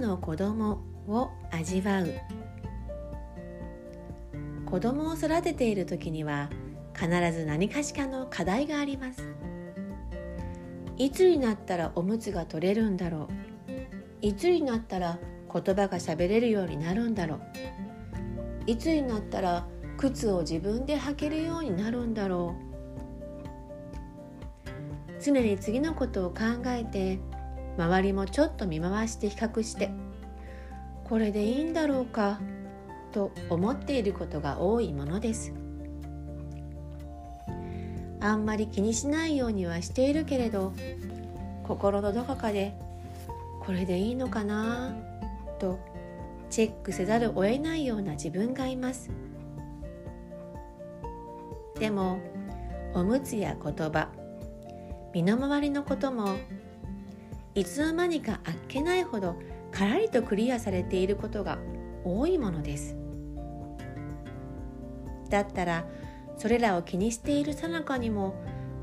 の子供を味わう。子供を育てている時には必ず何かしかの課題があります。いつになったらおむつが取れるんだろう。いつになったら言葉が喋れるようになるんだろう。いつになったら靴を自分で履けるようになるんだろう。常に次のことを考えて周りもちょっと見回して比較してこれでいいんだろうかと思っていることが多いものです。あんまり気にしないようにはしているけれど心のどこかでこれでいいのかなとチェックせざるを得ないような自分がいます。でもおむつや言葉身の回りのこともいつの間にかあっけないほどからりとクリアされていることが多いものです。だったらそれらを気にしているさなかにも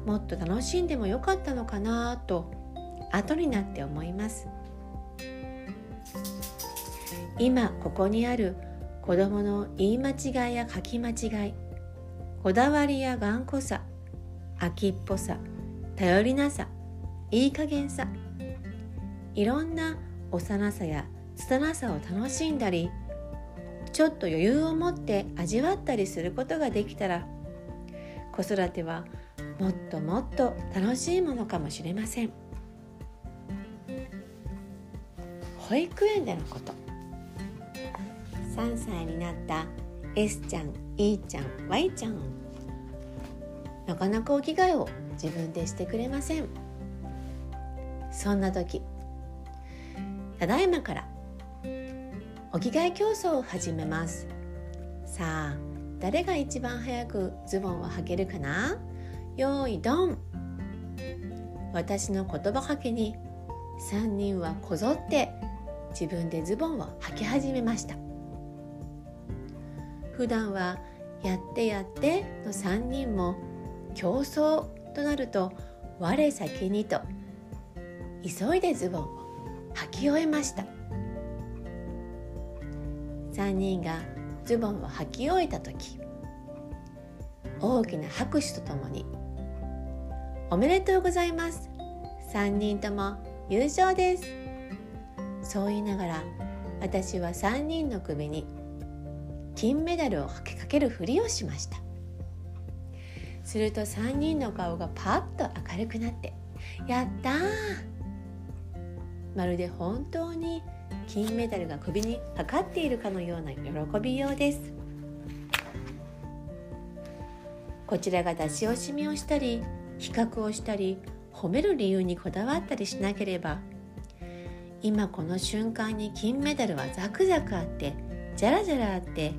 もっと楽しんでもよかったのかなと後になって思います。今ここにある子供の言い間違いや書き間違いこだわりや頑固さ秋っぽさ頼りなさいい加減さいろんな幼さや拙さを楽しんだりちょっと余裕を持って味わったりすることができたら子育てはもっともっと楽しいものかもしれません。保育園でのこと。3歳になった S ちゃん E ちゃん Y ちゃん。なかなかお着替えを自分でしてくれません。そんな時ただいまからお着替え競争を始めます。さあ誰が一番早くズボンを履けるかな？よいドン。私の言葉かけに3人はこぞって自分でズボンを履き始めました。普段はやってやっての3人も競争となると我先にと急いでズボンを履き終えました。3人がズボンを履き終えた時大きな拍手とともに「おめでとうございます。3人とも優勝です」そう言いながら私は3人の首に金メダルをかけかけるふりをしました。すると3人の顔がパッと明るくなって「やったー!」まるで本当に金メダルが首にかかっているかのような喜びようです。こちらが出し惜しみをしたり比較をしたり褒める理由にこだわったりしなければ今この瞬間に金メダルはザクザクあってジャラジャラあって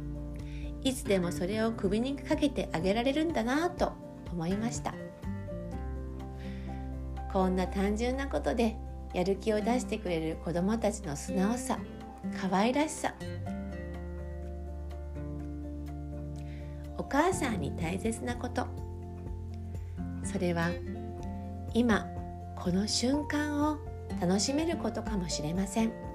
いつでもそれを首にかけてあげられるんだなと思いました。こんな単純なことでやる気を出してくれる子どもたちの素直さ可愛らしさお母さんに大切なことそれは今この瞬間を楽しめることかもしれません。